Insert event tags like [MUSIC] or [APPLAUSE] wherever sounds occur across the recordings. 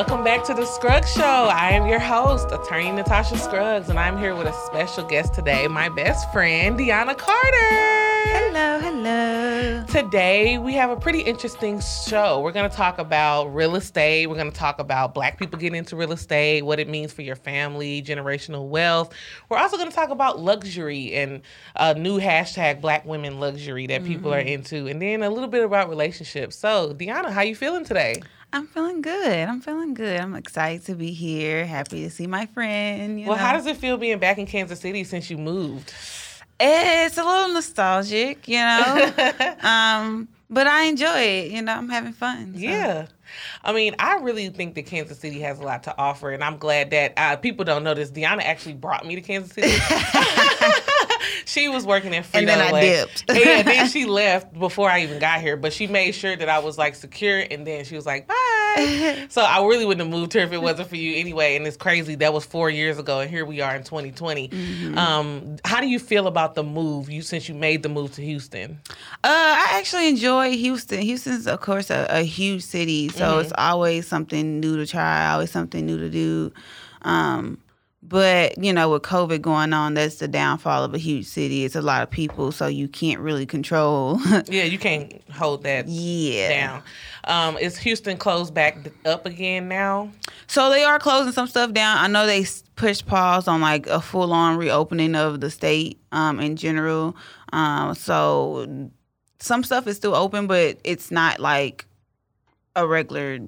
Welcome back to the Scruggs Show. I am your host, attorney Natasha Scruggs, and I'm here with a special guest today, my best friend, DeAna Carter. Hello, hello. Today, we have a pretty interesting show. We're going to talk about real estate. We're going to talk about Black people getting into real estate, what it means for your family, generational wealth. We're also going to talk about luxury and a new hashtag Black Women Luxury that people are mm-hmm. into, and then a little bit about relationships. So, DeAna, how you feeling today? I'm feeling good. I'm feeling good. I'm excited to be here. Happy to see my friend. You Well, know. how does it feel being back in Kansas City since you moved? It's a little nostalgic, you know. [LAUGHS] um, but I enjoy it. You know, I'm having fun. so. Yeah. I mean, I really think that Kansas City has a lot to offer, and I'm glad that uh, people don't know this. Deanna actually brought me to Kansas City. [LAUGHS] she was working in Frito And then I Lay. dipped. yeah, then [LAUGHS] she left before I even got here, but she made sure that I was like secure, and then she was like, bye. [LAUGHS] so I really wouldn't have moved here if it wasn't for you anyway. And it's crazy. That was four years ago, and here we are in 2020. Mm-hmm. Um, how do you feel about the move you since you made the move to Houston? Uh, I actually enjoy Houston. Houston's, of course, a, a huge city, so Mm-hmm. it's always something new to try, always something new to do. Um, but you know, with COVID going on, that's the downfall of a huge city. It's a lot of people, so you can't really control. [LAUGHS] Yeah, you can't hold that yeah. down. Um, is Houston closed back up again now? So they are closing some stuff down. I know they pushed pause on like a full on reopening of the state um, in general. Um, so some stuff is still open, but it's not like a regular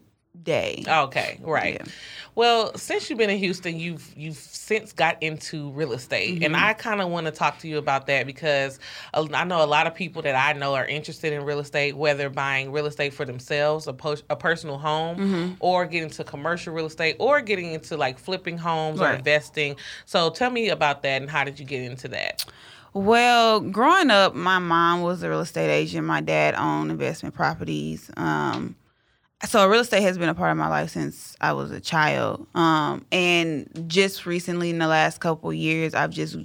day. Okay, right. Yeah. Well, since you've been in Houston, you've you've since got into real estate, and I kind of want to talk to you about that because I know a lot of people that I know are interested in real estate, whether buying real estate for themselves, a, po- a personal home, or getting into commercial real estate, or getting into like flipping homes or investing. So tell me about that and how did you get into that? Well, growing up, my mom was a real estate agent. My dad owned investment properties. Um, so real estate has been a part of my life since I was a child. Um, and just recently, in the last couple of years, I've just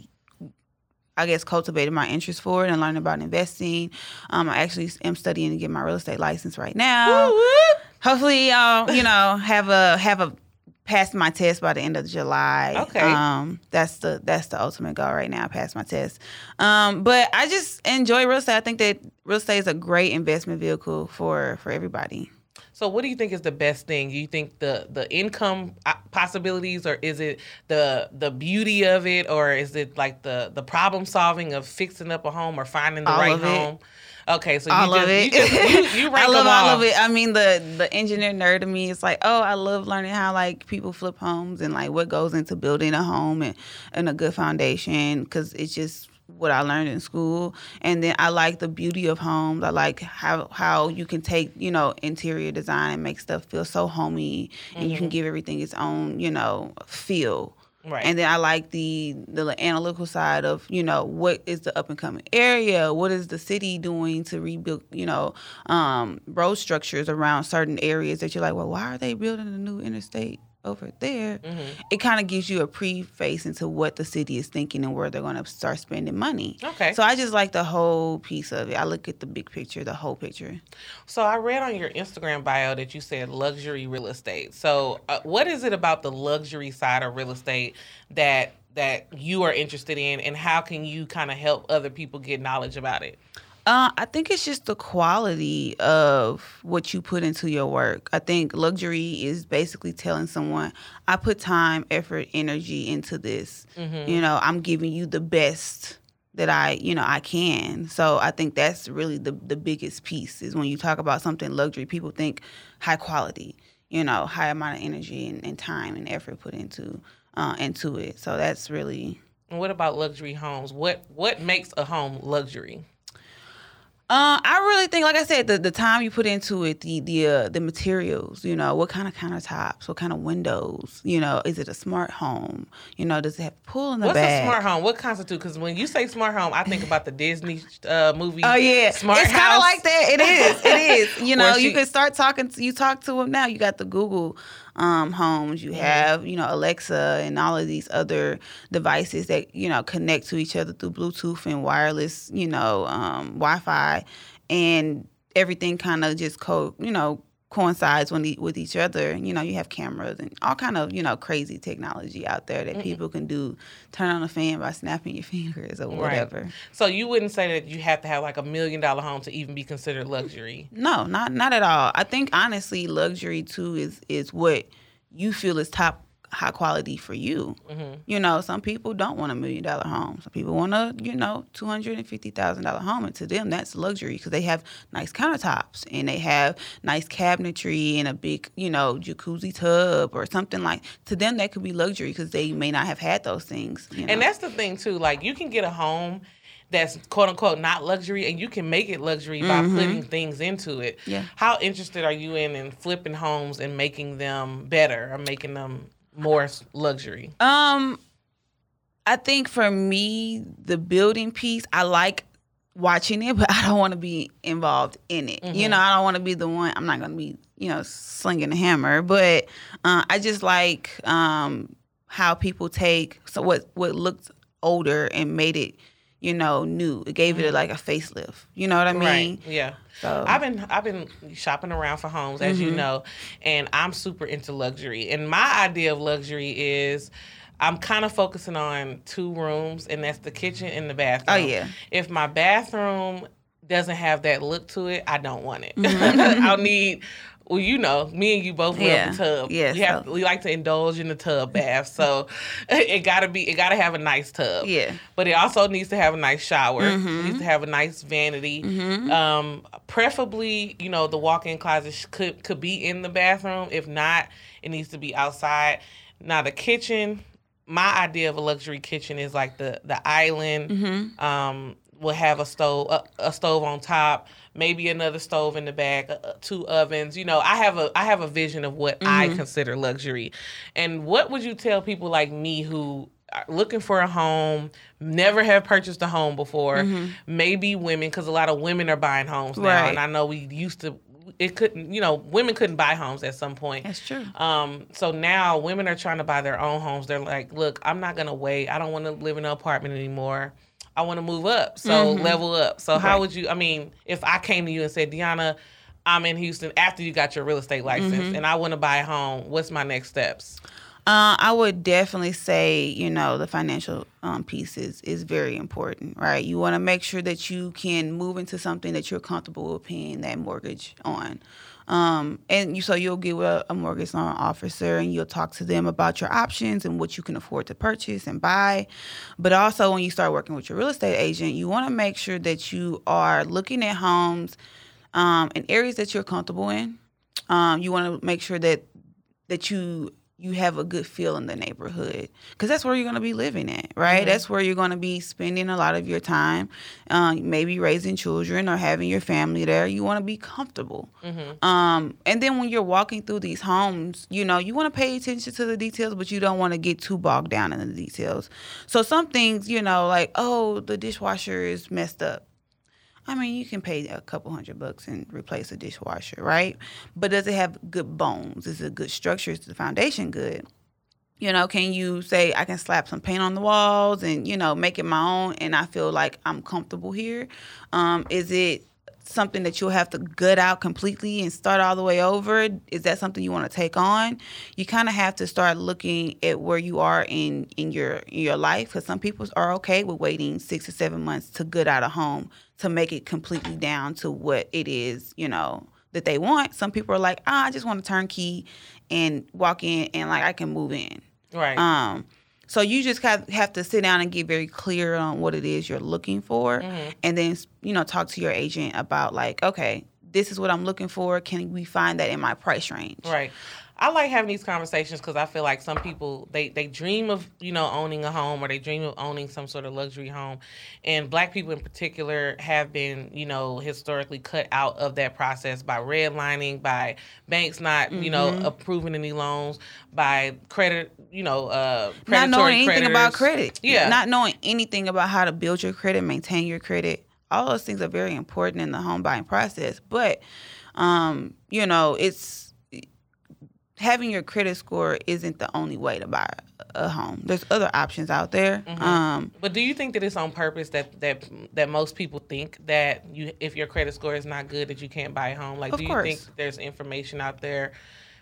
I guess cultivated my interest for it and learned about investing. Um, I actually am studying to get my real estate license right now. Hopefully, I'll you know have a have a pass my test by the end of July. Okay. Um, that's the that's the ultimate goal right now. Pass my test. Um, but I just enjoy real estate. I think that real estate is a great investment vehicle for for everybody. So, what do you think is the best thing? Do you think the the income uh, possibilities, or is it the the beauty of it, or is it like the the problem solving of fixing up a home or finding the All right home? Okay, so all you of just, it. You, just, you, [LAUGHS] you I love them all of it. I mean, the the engineer nerd of me is like, oh, I love learning how like people flip homes and like what goes into building a home and and a good foundation because it's just what I learned in school. And then I like the beauty of homes. I like how how you can take you know interior design and make stuff feel so homey, and you can give everything its own you know feel. Right. And then I like the the analytical side of you know what is the up and coming area, what is the city doing to rebuild you know um, road structures around certain areas that you're like, well, why are they building a new interstate over there? Mm-hmm. It kind of gives you a preface into what the city is thinking and where they're going to start spending money. Okay. So I just like the whole piece of it. I look at the big picture, the whole picture. So I read on your Instagram bio that you said luxury real estate. So uh, what is it about the luxury side of real estate that that you are interested in, and how can you kind of help other people get knowledge about it? Uh, I think it's just the quality of what you put into your work. I think luxury is basically telling someone, I put time, effort, energy into this. You know, I'm giving you the best that I, you know, I can. So I think that's really the the biggest piece is when you talk about something luxury, people think high quality, you know, high amount of energy and, and time and effort put into uh, into it. So that's really And what about luxury homes? What what makes a home luxury? Uh, I really think, like I said, the, the time you put into it, the the uh, the materials, you know, what kind of countertops, what kind of windows, you know, is it a smart home? You know, does it have a pool in the What's a smart home? What constitutes? Because when you say smart home, I think about the Disney uh, movie. Oh yeah, smart home it's kind of like that. It is. It is. [LAUGHS] You know, Where you can start talking. To, you talk to them now. You got the Google um, homes. You have you know Alexa and all of these other devices that you know connect to each other through Bluetooth and wireless. You know, um, Wi-Fi, and everything kind of just co you know coincides when the, with each other. You know, you have cameras and all kind of you know crazy technology out there that mm people can do. Turn on a fan by snapping your [LAUGHS] fingers or whatever. Right. So you wouldn't say that you have to have like a million dollar home to even be considered luxury. No, not not at all. I think honestly, luxury too is is what you feel is top high quality for you. Mm-hmm. You know, some people don't want a million dollar home. Some people want a, you know, two hundred and fifty thousand dollar home, and to them that's luxury because they have nice countertops and they have nice cabinetry and a big, you know, jacuzzi tub or something like. To them, that could be luxury because they may not have had those things. You know? And that's the thing too. Like you can get a home that's quote unquote not luxury and you can make it luxury mm-hmm. by putting things into it. Yeah. How interested are you in in flipping homes and making them better or making them more luxury? Um, I think for me, the building piece, I like watching it, [LAUGHS] but I don't want to be involved in it. Mm-hmm. You know, I don't want to be the one. I'm not going to be, you know, slinging a hammer, but uh, I just like um, how people take so what what looked older and made it you know, new. It gave mm-hmm. it like a facelift. You know what I mean? Right. Yeah. So I've been I've been shopping around for homes, as mm-hmm. you know, and I'm super into luxury. And my idea of luxury is I'm kind of focusing on two rooms, and that's the kitchen and the bathroom. Oh yeah. If my bathroom doesn't have that look to it, I don't want it. Mm-hmm. [LAUGHS] I'll need well, you know, me and you both love the tub. Yeah, we, have, we like to indulge in the tub bath, so [LAUGHS] it gotta be, it gotta have a nice tub. Yeah, but it also needs to have a nice shower. Mm-hmm. It needs to have a nice vanity. Mm-hmm. Um, preferably, you know, the walk-in closet could could be in the bathroom. If not, it needs to be outside. Now the kitchen, my idea of a luxury kitchen is like the the island. Mm-hmm. Um, will have a stove a, a, stove on top maybe another stove in the back uh, uh two ovens you know i have a i have a vision of what mm-hmm. i consider luxury. And what would you tell people like me who are looking for a home never have purchased a home before? Mm-hmm. maybe women because a lot of women are buying homes now right. and i know we used to it couldn't you know women couldn't buy homes at some point. That's true. Um so now women are trying to buy their own homes. They're like look i'm not gonna wait. I don't want to live in an apartment anymore I want to move up. So mm-hmm. level up. So right. how would you? I mean, if I came to you and said, DeAna, I'm in Houston after you got your real estate license, mm-hmm. and I want to buy a home. What's my next steps? Uh, I would definitely say, you know, the financial um, piece is, is very important, right? You want to make sure that you can move into something that you're comfortable with paying that mortgage on. Um, and you, so you'll get with a mortgage loan officer and you'll talk to them about your options and what you can afford to purchase and buy. But also, when you start working with your real estate agent, you want to make sure that you are looking at homes um, in areas that you're comfortable in. Um, you want to make sure that that you you have a good feel in the neighborhood because that's where you're going to be living at right? Mm-hmm. that's where you're going to be spending a lot of your time uh, maybe raising children or having your family there. You want to be comfortable. Mm-hmm. um, and then when you're walking through these homes you know you want to pay attention to the details but you don't want to get too bogged down in the details. So some things you know like oh the dishwasher is messed up I mean, you can pay a couple hundred bucks and replace a dishwasher, right? But does it have good bones? Is it good structure? Is the foundation good? You know, can you say I can slap some paint on the walls and you know make it my own, and I feel like I'm comfortable here? Um, is it something that you'll have to gut out completely and start all the way over? Is that something you want to take on? You kind of have to start looking at where you are in in your in your life because some people are okay with waiting six or seven months to gut out a home to make it completely down to what it is, you know, that they want. Some people are like, ah, I just want a turnkey and walk in and like I can move in. Right. Um. So you just have, have to sit down and get very clear on what it is you're looking for, mm-hmm. and then you know talk to your agent about like, okay, this is what I'm looking for. Can we find that in my price range? Right. I like having these conversations because I feel like some people they they dream of you know owning a home or they dream of owning some sort of luxury home, and Black people in particular have been you know historically cut out of that process by redlining, by banks not mm-hmm. you know mm-hmm. approving any loans, by credit you know uh, not knowing anything creditors. about credit, yeah, not knowing anything about how to build your credit, maintain your credit. All those things are very important in the home buying process, but um, you know it's having your credit score isn't the only way to buy a home. There's other options out there. Mm-hmm. Um, But do you think that it's on purpose that that that most people think that you if your credit score is not good that you can't buy a home? Like, do you course. think there's information out there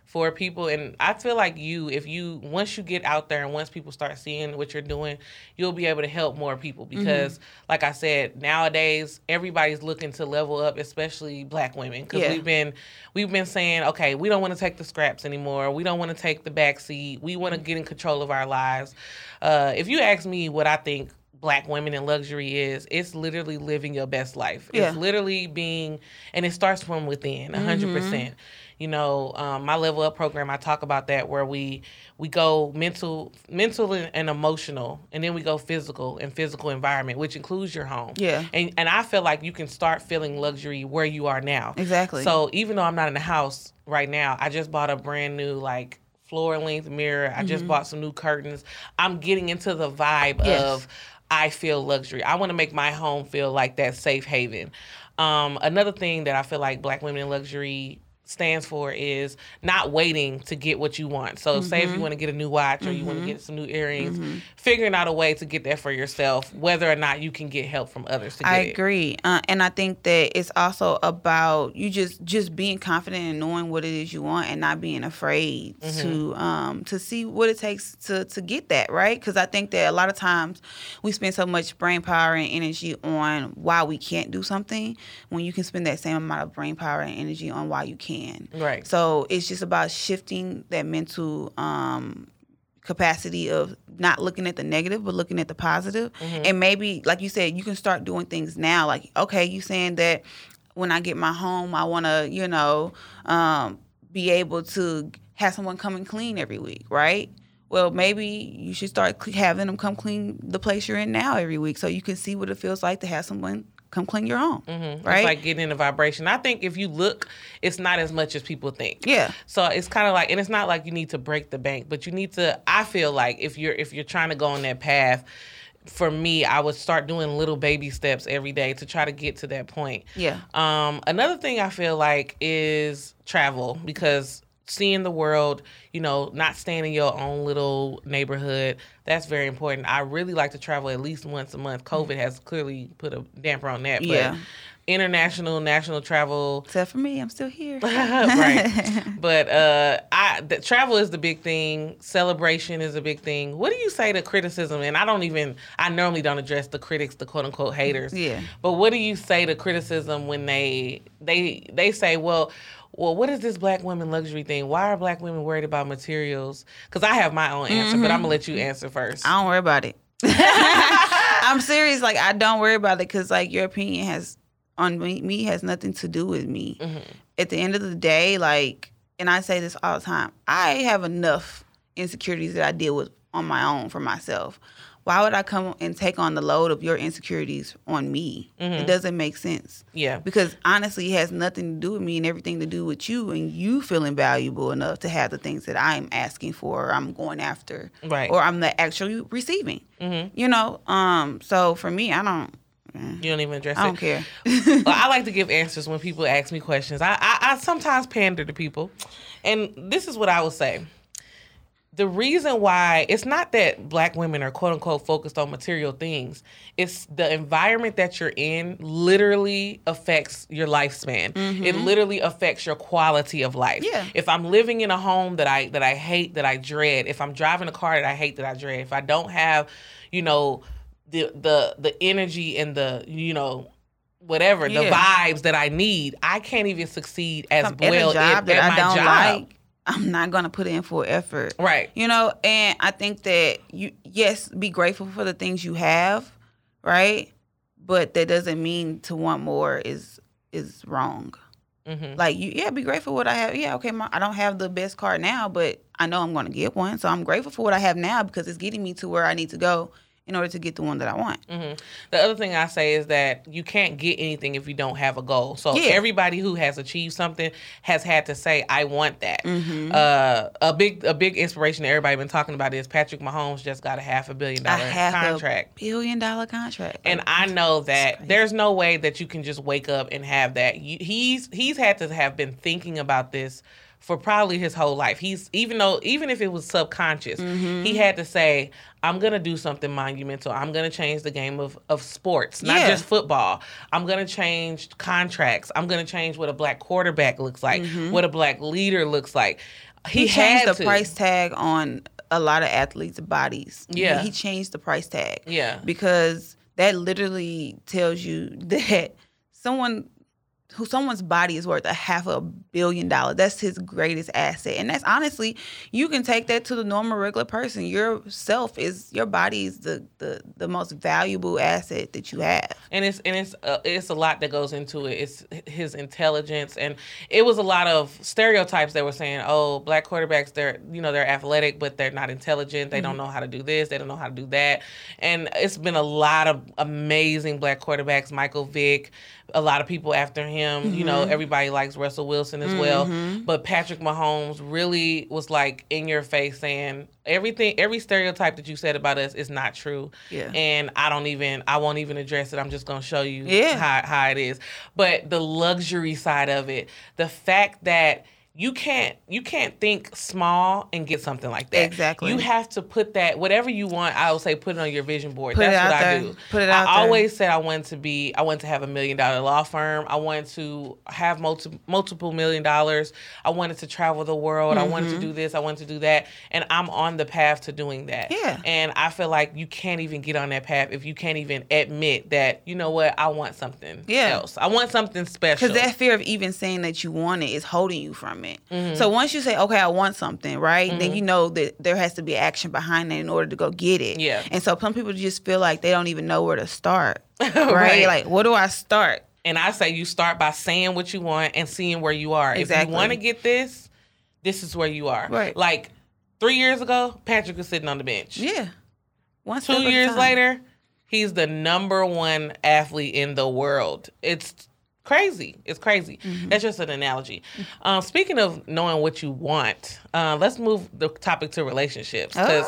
for people? And I feel like you, if you once you get out there and once people start seeing what you're doing, you'll be able to help more people Mm-hmm. because, like I said, nowadays everybody's looking to level up, especially Black women, because Yeah. we've been we've been saying, okay, we don't want to take the scraps anymore. We don't want to take the back seat. We want to get in control of our lives. Uh, if you ask me what I think black women in luxury is, it's literally living your best life. Yeah. It's literally being, and it starts from within, 100%. percent You know, um, my level up program, I talk about that where we we go mental, mental and, emotional, and then we go physical and physical environment, which includes your home. Yeah. And and I feel like you can start feeling luxury where you are now. Exactly. So even though I'm not in the house right now, I just bought a brand new like floor length mirror. I Mm-hmm. just bought some new curtains. I'm getting into the vibe Yes. of I feel luxury. I want to make my home feel like that safe haven. Um, another thing that I feel like Black women in luxury stands for is not waiting to get what you want. So say Mm-hmm. if you want to get a new watch or you want to get some new earrings, figuring out a way to get that for yourself, whether or not you can get help from others to get I agree, uh, and I think that it's also about you just just being confident and knowing what it is you want, and not being afraid Mm-hmm. to um to see what it takes to to get that right. Because I think that a lot of times we spend so much brain power and energy on why we can't do something when you can spend that same amount of brain power and energy on why you can. Right. So it's just about shifting that mental um, capacity of not looking at the negative but looking at the positive. and maybe like you said you can start doing things now like okay you saying that when i get my home i want to you know um, be able to have someone come and clean every week right well maybe you should start having them come clean the place you're in now every week so you can see what it feels like to have someone come clean your home right It's like getting in a vibration. I think if you look, it's not as much as people think. yeah So it's kind of like, and it's not like you need to break the bank, but you need to. I feel like if you're if you're trying to go on that path, for me, I would start doing little baby steps every day to try to get to that point. yeah Um, another thing I feel like is travel because seeing the world, you know, not staying in your own little neighborhood, that's very important. I really like to travel at least once a month. COVID has clearly put a damper on that. But Yeah. international, national travel, except for me i'm still here [LAUGHS] right. [LAUGHS] But uh, I the, travel is the big thing. Celebration is a big thing. What do you say to criticism? And I don't even. I normally don't address the critics, the quote unquote haters. Yeah. But what do you say to criticism when they they they say, well. Well, what is this black women luxury thing? Why are black women worried about materials? Because I have my own answer, but I'm gonna let you mm-hmm. answer first. I don't worry about it. [LAUGHS] I'm serious. Like I don't worry about it because like your opinion has on me, me has nothing to do with me. Mm-hmm. At the end of the day, like, and I say this all the time, I have enough insecurities that I deal with on my own for myself. Why would I come and take on the load of your insecurities on me? It mm-hmm. doesn't make sense. Yeah. Because honestly, it has nothing to do with me and everything to do with you and you feeling valuable enough to have the things that I'm asking for or I'm going after. Right. Or I'm the actually receiving. Mm-hmm. You know? Um, so for me, I don't eh, You don't even address I don't care. well, I [LAUGHS] like to give answers when people ask me questions. I, I, I sometimes pander to people, and this is what I would say. The reason why it's not that black women are quote unquote focused on material things, it's the environment that you're in literally affects your lifespan. It mm-hmm. literally affects your quality of life. Yeah. If I'm living in a home that I that I hate, that I dread, if I'm driving a car that I hate, that I dread, if I don't have, you know, the the the energy and the you know whatever the vibes that I need, I can't even succeed as I'm well at a job at, that at I my don't job. like. I'm not gonna put in full effort. Right. You know, and I think that you yes, be grateful for the things you have, right? But that doesn't mean to want more is is wrong. Mhm. Like you, yeah, be grateful for what I have. Yeah, okay, my, I don't have the best car now, but I know I'm going to get one, so I'm grateful for what I have now because it's getting me to where I need to go in order to get the one that I want. Mhm. The other thing I say is that you can't get anything if you don't have a goal. So Yeah. everybody who has achieved something has had to say, "I want that." Mm-hmm. Uh, a big a big inspiration everybody been talking about is Patrick Mahomes just got a half a billion A half contract. a billion dollar contract, And I know that there's no way that you can just wake up and have that. You, he's he's had to have been thinking about this for probably his whole life. He's even though even if it was subconscious, Mm-hmm. he had to say, "I'm gonna do something monumental. I'm gonna change the game of of sports, not Yeah. just football. I'm gonna change contracts. I'm gonna change what a black quarterback looks like, what a black leader looks like." Mm-hmm. he, He, changed the to. price tag on a lot of athletes' bodies. Yeah. he changed the price tag. Yeah. because that literally tells you [LAUGHS] that someone who someone's body is worth a half a billion dollars. That's his greatest asset. And that's honestly, you can take that to the normal regular person. Yourself is your body is the the, the most valuable asset that you have. and it's and it's uh, it's a lot that goes into it. It's his intelligence, and it was a lot of stereotypes that were saying, "Oh, black quarterbacks, they're you know they're athletic, but they're not intelligent. They don't know how to do this. They don't know how to do that." And it's been a lot of amazing black quarterbacks. Michael Vick, a lot of people after him. You know, everybody likes Russell Wilson as well, mm-hmm. but Patrick Mahomes really was like in your face saying everything, every stereotype that you said about us is not true. Yeah. And I don't even, I won't even address it. I'm just gonna show you Yeah. how, how it is. But the luxury side of it, the fact that you can't you can't think small and get something like that. Exactly. You have to put that whatever you want. I would say put it on your vision board. Put That's what out I do. Put it out I there. always said I wanted to be. I wanted to have a million dollar law firm. I wanted to have multi, multiple million dollars. I wanted to travel the world. I wanted to do this. I wanted to do that. And I'm on the path to doing that. Mm-hmm. Yeah. And I feel like you can't even get on that path if you can't even admit that you know what I want something Yeah. else. I want something special. Because that fear of even saying that you want it is holding you from it. Mm-hmm. So once you say, okay, I want something, right? Then you know that there has to be action behind it in order to go get it. Yeah. And so some people just feel like they don't even know where to start. [LAUGHS] Right? Right. Like, where do I start? And I say you start by saying what you want and seeing where you are. If Exactly. you want to get this, this is where you are. Right. Like three years ago, Patrick was sitting on the bench. Yeah. One Two years later, he's the number one athlete in the world. It's crazy. It's crazy. Mm-hmm. That's just an analogy. Um, speaking of knowing what you want, uh, let's move the topic to relationships because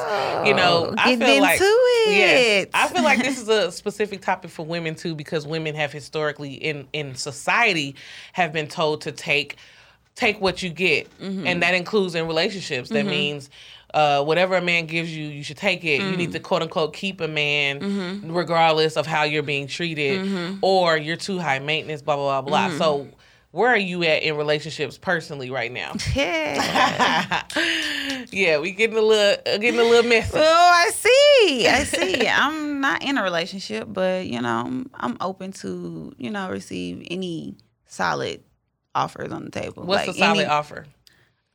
you know Oh, I feel like yes. I feel like this is a [LAUGHS] specific topic for women too because women have historically in in society have been told to take take what you get, Mm-hmm. and that includes in relationships. That means. Uh, whatever a man gives you, you should take it. You Mm-hmm. need to quote unquote keep a man regardless of how you're being treated, Mm-hmm. or you're too high maintenance, blah, blah, blah, blah. So, where are you at in relationships personally right now? [LAUGHS] Yeah. [LAUGHS] yeah, we getting a little getting a little messy. Oh, I see. I see. [LAUGHS] I'm not in a relationship, but you know, I'm, I'm open to you know receive any solid offers on the table. What's Like, a solid any- offer?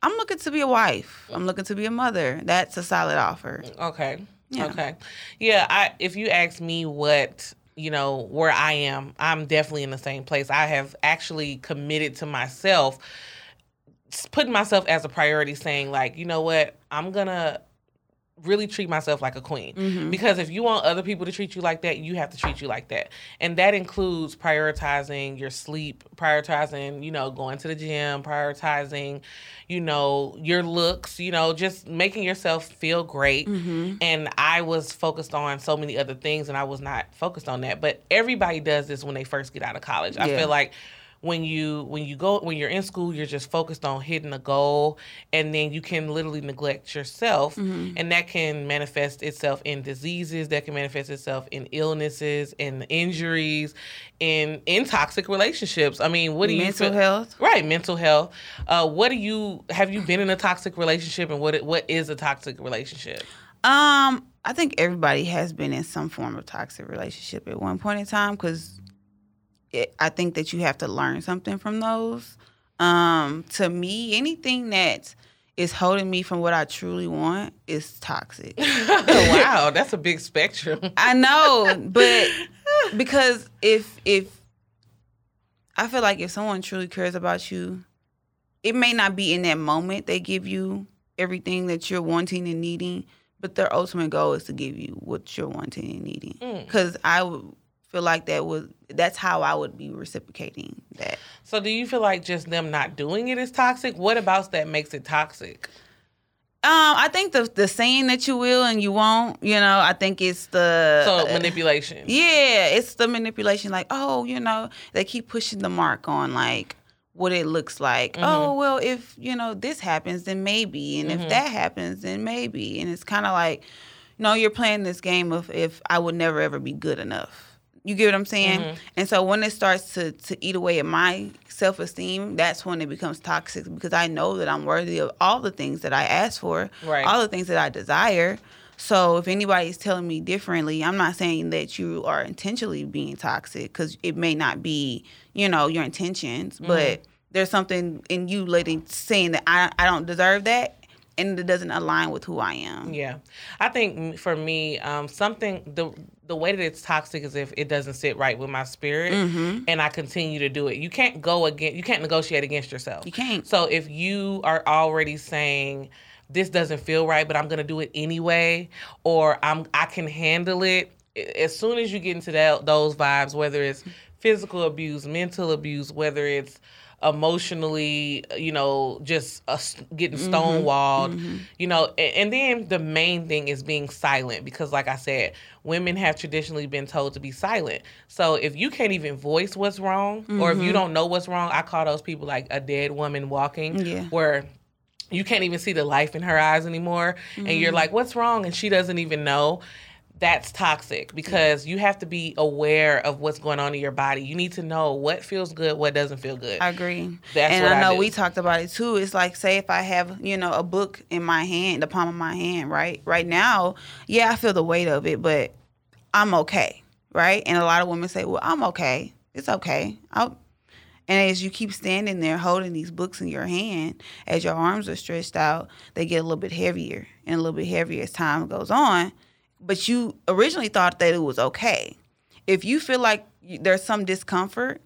I'm looking to be a wife. I'm looking to be a mother. That's a solid offer. Okay. Yeah. Okay. Yeah, I if you ask me what, you know, where I am, I'm definitely in the same place. I have actually committed to myself putting myself as a priority saying like, you know what? I'm going to really treat myself like a queen. Mm-hmm. Because if you want other people to treat you like that, you have to treat you like that. And that includes prioritizing your sleep, prioritizing, you know, going to the gym, prioritizing, you know, your looks, you know, just making yourself feel great. Mm-hmm. And I was focused on so many other things and I was not focused on that. But everybody does this when they first get out of college. I feel like when you when you go when you're in school you're just focused on hitting a goal and then you can literally neglect yourself Mm-hmm. and that can manifest itself in diseases that can manifest itself in illnesses in injuries in in toxic relationships i mean what do you Mental health. right mental health uh what do you have you been in a toxic relationship and what it- what is a toxic relationship Um, I think everybody has been in some form of toxic relationship at one point in time because I think that you have to learn something from those. Um, to me, anything that is holding me from what I truly want is toxic. [LAUGHS] [LAUGHS] wow that's a big spectrum I know, but because if if I feel like if someone truly cares about you, it may not be in that moment they give you everything that you're wanting and needing, but their ultimate goal is to give you what you're wanting and needing. Mm. Because I would feel like that would that's how I would be reciprocating that. so do you feel like just them not doing it is toxic what about that makes it toxic Um, I think the the saying that you will and you won't, you know, I think it's the so manipulation Yeah, it's the manipulation. Like, oh, you know, they keep pushing the mark on like what it looks like. Mm-hmm. Oh, well, if, you know, this happens, then maybe. And Mm-hmm. if that happens, then maybe. And it's kind of like, no, you're playing this game of if I would never ever be good enough. You get what I'm saying? Mm-hmm. And so when it starts to, to eat away at my self esteem, that's when it becomes toxic because I know that I'm worthy of all the things that I ask for, Right. all the things that I desire. So if anybody's telling me differently, I'm not saying that you are intentionally being toxic because it may not be, you know, your intentions, Mm-hmm. but there's something in you letting saying that I, I don't deserve that and it doesn't align with who I am. Yeah, I think for me, um, something the the way that it's toxic is if it doesn't sit right with my spirit, Mm-hmm. and I continue to do it. You can't go again. You can't negotiate against yourself. You can't. So if you are already saying this doesn't feel right, but I'm gonna do it anyway, or I'm I can handle it. As soon as you get into that those vibes, whether it's physical abuse, mental abuse, whether it's emotionally, you know, just uh, getting stonewalled, you know, and, and then the main thing is being silent because, like I said, women have traditionally been told to be silent. So if you can't even voice what's wrong, or if you don't know what's wrong, I call those people like a dead woman walking, Yeah. where you can't even see the life in her eyes anymore, and Mm-hmm. you're like, what's wrong? And she doesn't even know that's toxic because you have to be aware of what's going on in your body. You need to know what feels good, what doesn't feel good. I agree. That's and what I I know do. we talked about it too. It's like say if I have, you know, a book in my hand, the palm of my hand, right? Right now, yeah, I feel the weight of it, but I'm okay. Right? And a lot of women say, Well, I'm okay. It's okay. I'll and as you keep standing there holding these books in your hand, as your arms are stretched out, they get a little bit heavier and a little bit heavier as time goes on. But you originally thought that it was okay. If you feel like there's some discomfort,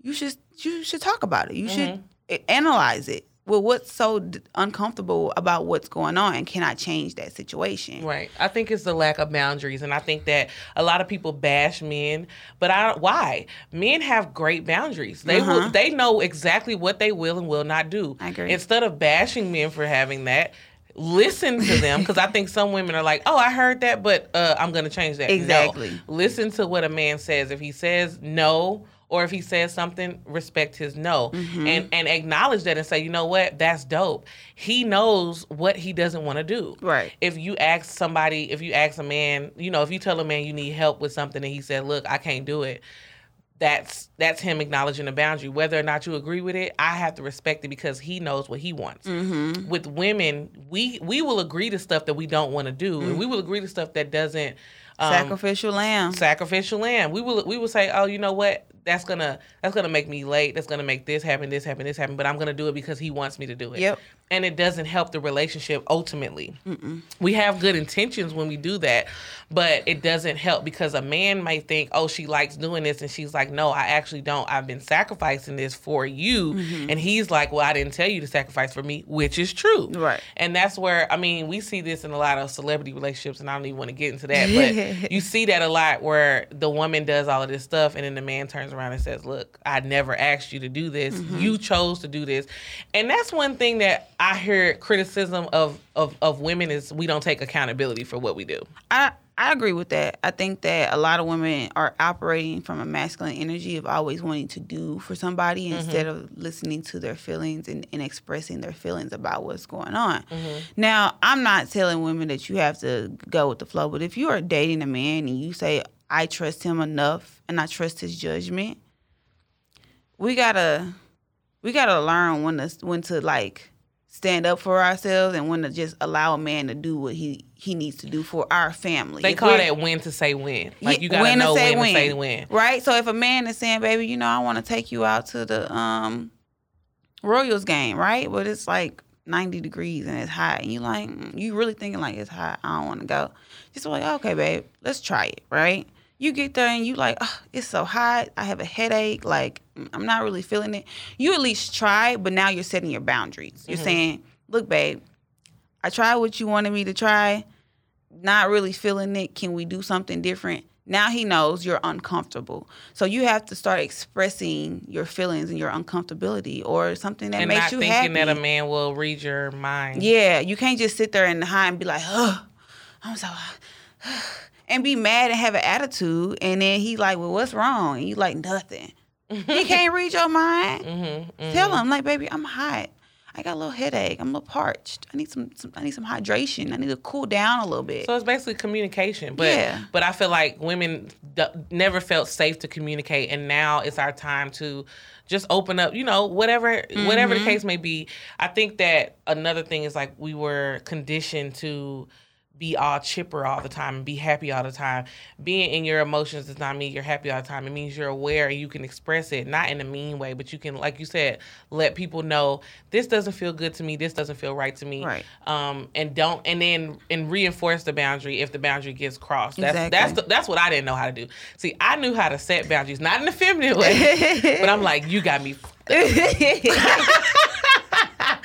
you should you should talk about it. You should analyze it. Well, what's so d- uncomfortable about what's going on, and can I change that situation? Right. I think it's the lack of boundaries, and I think that a lot of people bash men, but I why? Men have great boundaries. They. Uh-huh. They know exactly what they will and will not do. I agree. Instead of bashing men for having that. Listen to them because I [LAUGHS] think some women are like, "Oh, I heard that, but uh, I'm going to change that." No. Exactly. Listen to what a man says. If he says no, or if he says something, respect his no, Mm-hmm. and and acknowledge that and say, "You know what? That's dope." He knows what he doesn't want to do Right. if you ask somebody, if you ask a man, you know, if you tell a man you need help with something and he said, "Look, I can't do it," that's that's him acknowledging a boundary. Whether or not you agree with it, I have to respect it because he knows what he wants. Mm-hmm. With women, we we will agree to stuff that we don't want to do, and we will agree to stuff that doesn't. Um, Sacrificial lamb. sacrificial lamb. We will we will say, oh, you know what? That's gonna that's gonna make me late. That's gonna make this happen, this happen, this happen. But I'm gonna do it because he wants me to do it. Yep. And it doesn't help the relationship ultimately. We have good intentions when we do that, but it doesn't help because a man might think, oh, she likes doing this, and she's like, no, I actually don't. I've been sacrificing this for you, Mm-hmm. and he's like, well, I didn't tell you to sacrifice for me, which is true. Right. And that's where I mean we see this in a lot of celebrity relationships, and I don't even want to get into that, but [LAUGHS] you see that a lot where the woman does all of this stuff, and then the man turns around and says, "Look, I never asked you to do this. Mm-hmm. You chose to do this." And that's one thing that I hear criticism of of of women is we don't take accountability for what we do. I I agree with that. I think that a lot of women are operating from a masculine energy of always wanting to do for somebody instead of listening to their feelings and, and expressing their feelings about what's going on. Now, I'm not telling women that you have to go with the flow, but if you are dating a man and you say, I trust him enough and I trust his judgment, we gotta we gotta learn when to when to like stand up for ourselves and when to just allow a man to do what he he needs to do for our family. They If call that when to say when. Like you gotta when to know say when, to say when. Right? So if a man is saying, baby, you know, I want to take you out to the um Royals game, right? But it's like 90 degrees and it's hot. And you like, mm, you really thinking like it's hot. I don't want to go. Just like, okay, babe, let's try it, right? You get there and you like, oh, it's so hot. I have a headache. Like, mm, I'm not really feeling it. You at least try, but now you're setting your boundaries. You're saying, look, babe, I tried what you wanted me to try. Not really feeling it. Can we do something different? Now he knows you're uncomfortable. So you have to start expressing your feelings and your uncomfortability or something that And makes not you thinking happy. that a man will read your mind. Yeah, you can't just sit there and hide and be like, "Oh, I'm so," and be mad and have an attitude, and then he like, "Well, what's wrong?" And you like, "Nothing." he [LAUGHS] can't read your mind. Mm-hmm, Tell him, like, baby, I'm hot. I got a little headache. I'm a little parched. I need some, some I need some hydration. I need to cool down a little bit. So it's basically communication, but Yeah. but I feel like women d- never felt safe to communicate, and now it's our time to just open up. You know, whatever whatever Mm-hmm. the case may be. I think that another thing is like we were conditioned to be all chipper all the time and be happy all the time. Being in your emotions does not mean you're happy all the time. It means you're aware and you can express it, not in a mean way, but you can, like you said, let people know this doesn't feel good to me. This doesn't feel right to me Right. um, and don't and then and reinforce the boundary if the boundary gets crossed. That's Exactly. that's the, that's what I didn't know how to do. See, I knew how to set boundaries, not in a feminine way, [LAUGHS] but I'm like, you got me. [LAUGHS]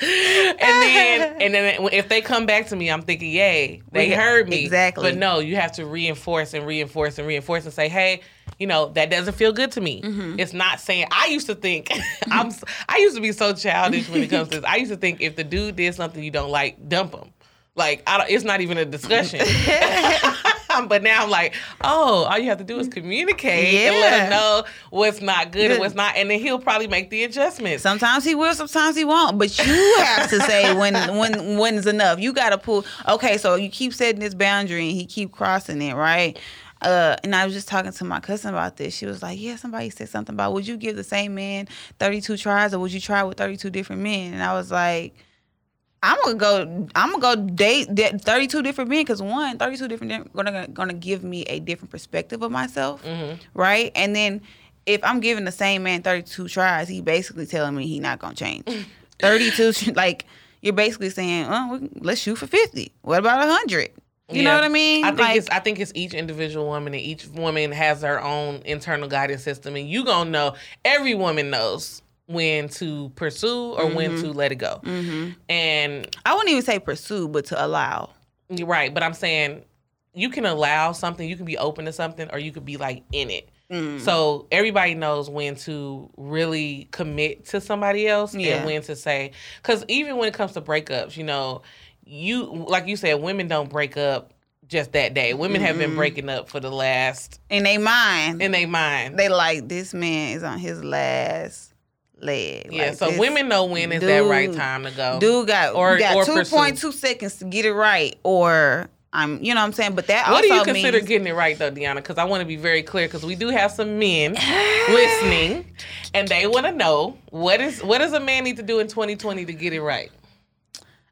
and then and then if they come back to me, I'm thinking, yay, they We- heard me. exactly. But no, you have to reinforce and reinforce and reinforce and say, hey. You know that doesn't feel good to me. Mm-hmm. It's not saying. I used to think [LAUGHS] I'm. I used to be so childish when it comes to this. I used to think if the dude did something you don't like, dump him. Like I don't, it's not even a discussion. [LAUGHS] [LAUGHS] but now I'm like, oh, all you have to do is communicate and let him know what's not good and what's not, and then he'll probably make the adjustments. Sometimes he will, sometimes he won't. But you have to say when [LAUGHS] when when's enough. You got to pull. Okay, so you keep setting this boundary and he keep crossing it, right? Uh, and I was just talking to my cousin about this. She was like, "Yeah, somebody said something about would you give the same man 32 tries or would you try with 32 different men?" And I was like, "I'm gonna go. I'm gonna go date that 32 different men because one, 32 different gonna gonna give me a different perspective of myself, mm-hmm. right? And then if I'm giving the same man 32 tries, he basically telling me he not gonna change. [LAUGHS] 32, [LAUGHS] like you're basically saying, oh, let's shoot for 50. What about 100? You know what I mean? I think like, it's I think it's each individual woman and each woman has her own internal guidance system and you gonna know every woman knows when to pursue or when Mm-hmm. to let it go. And I wouldn't even say pursue, but to allow. right, but I'm saying you can allow something, you can be open to something, or you could be like in it. Mm. So everybody knows when to really commit to somebody else Yeah. and when to say, because even when it comes to breakups, you know, you like you said, women don't break up just that day. Women have been breaking up for the last In their mind, in their mind. they like, this man is on his last leg. yeah, Like, so women know when is that right time to go. Dude got, Or- got or 2.2 seconds to get it right. Or I'm, you know what I'm saying? But that what do you consider means, getting it right though, DeAna? Because I want to be very clear because we do have some men [SIGHS] listening, and they want to know what is what does a man need to do in 2020 to get it right?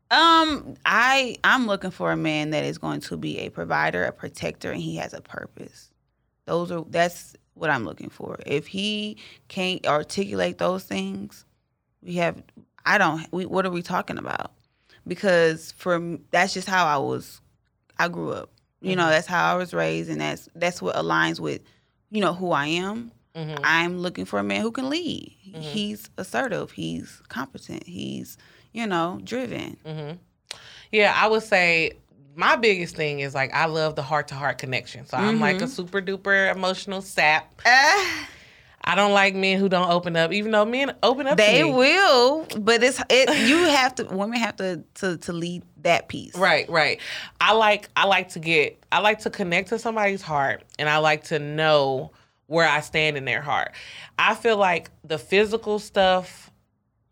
Um, I I'm looking for a man that is going to be a provider, a protector, and he has a purpose. Those are that's what I'm looking for. If he can't articulate those things, we have I don't we what are we talking about? Because for that's just how I was I grew up. You know, mm-hmm. that's how I was raised and that's that's what aligns with you know who I am. Mhm. I'm looking for a man who can lead. Mm-hmm. He's assertive, he's competent, he's you know, driven. Mm-hmm. Yeah, I would say my biggest thing is like I love the heart to heart connection. So I'm like a super duper emotional sap. Ah. I don't like men who don't open up, even though men open up. They to me. will, but it's it. [LAUGHS] You have to. Women have to to to lead that piece. Right, right. I like I like to get I like to connect to somebody's heart and I like to know where I stand in their heart. I feel like the physical stuff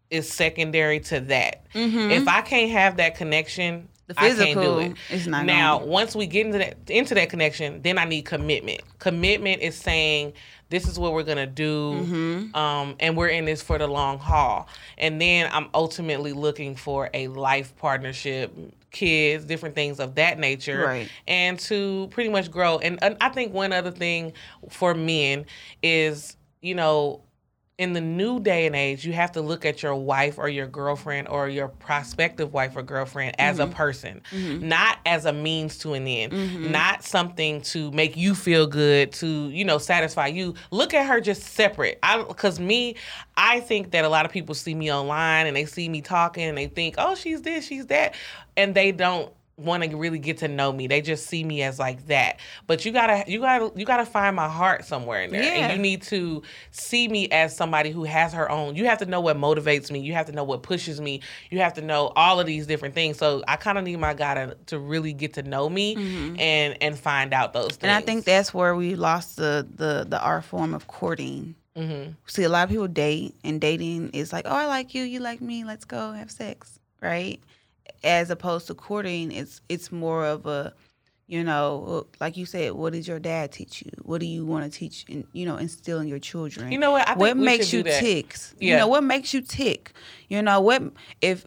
is secondary to that. If I can't have that connection, The I can't do physical it. is not now, once we get into that into that connection, then I need commitment. Commitment is saying this is what we're gonna do, Mm-hmm. um, and we're in this for the long haul. And then I'm ultimately looking for a life partnership, kids, different things of that nature, Right. and to pretty much grow. And, and I think one other thing for men is, you know, in the new day and age, you have to look at your wife or your girlfriend or your prospective wife or girlfriend as Mm-hmm. a person, not as a means to an end, not something to make you feel good, to, you know, satisfy you. Look at her just separate. I cuz me, I think that a lot of people see me online and they see me talking and they think, "Oh, she's this, she's that." And they don't want to really get to know me. They just see me as like that. But you gotta, you gotta, you gotta find my heart somewhere in there, Yeah. and you need to see me as somebody who has her own. You have to know what motivates me. You have to know what pushes me. You have to know all of these different things. So I kind of need my guy to, to really get to know me and and find out those things. Mm-hmm. And I think that's where we lost the the the art form of courting. Mm-hmm. See, a lot of people date, and dating is like, oh, I like you, you like me, let's go have sex, right? As opposed to courting, it's it's more of a, you know, like you said, what did your dad teach you? What do you want to teach, and you know, instill in your children? You know what? I think what makes you do that. tick? You know, what makes you tick? You know, what if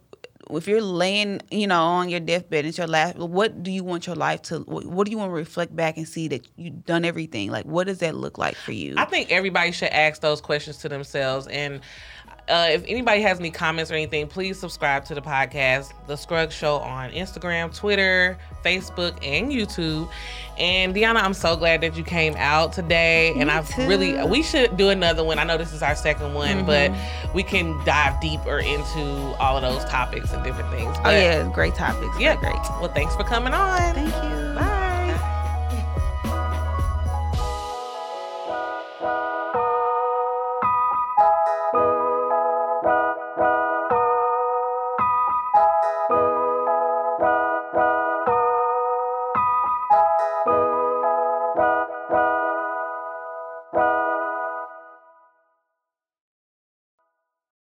if you're laying, you know, on your deathbed, and it's your last. What do you want your life to? What, what do you want to reflect back and see that you've done everything? Like, what does that look like for you? I think everybody should ask those questions to themselves. And uh, if anybody has any comments or anything, please subscribe to the podcast, The Scruggs Show on Instagram, Twitter, Facebook, and YouTube. And DeAna, I'm so glad that you came out today. and I've too. really, we should do another one. I know this is our second one, but Mm-hmm. we can dive deeper into all of those topics and different things. oh yeah, great topics. Yeah. great. Well, thanks for coming on. Thank you.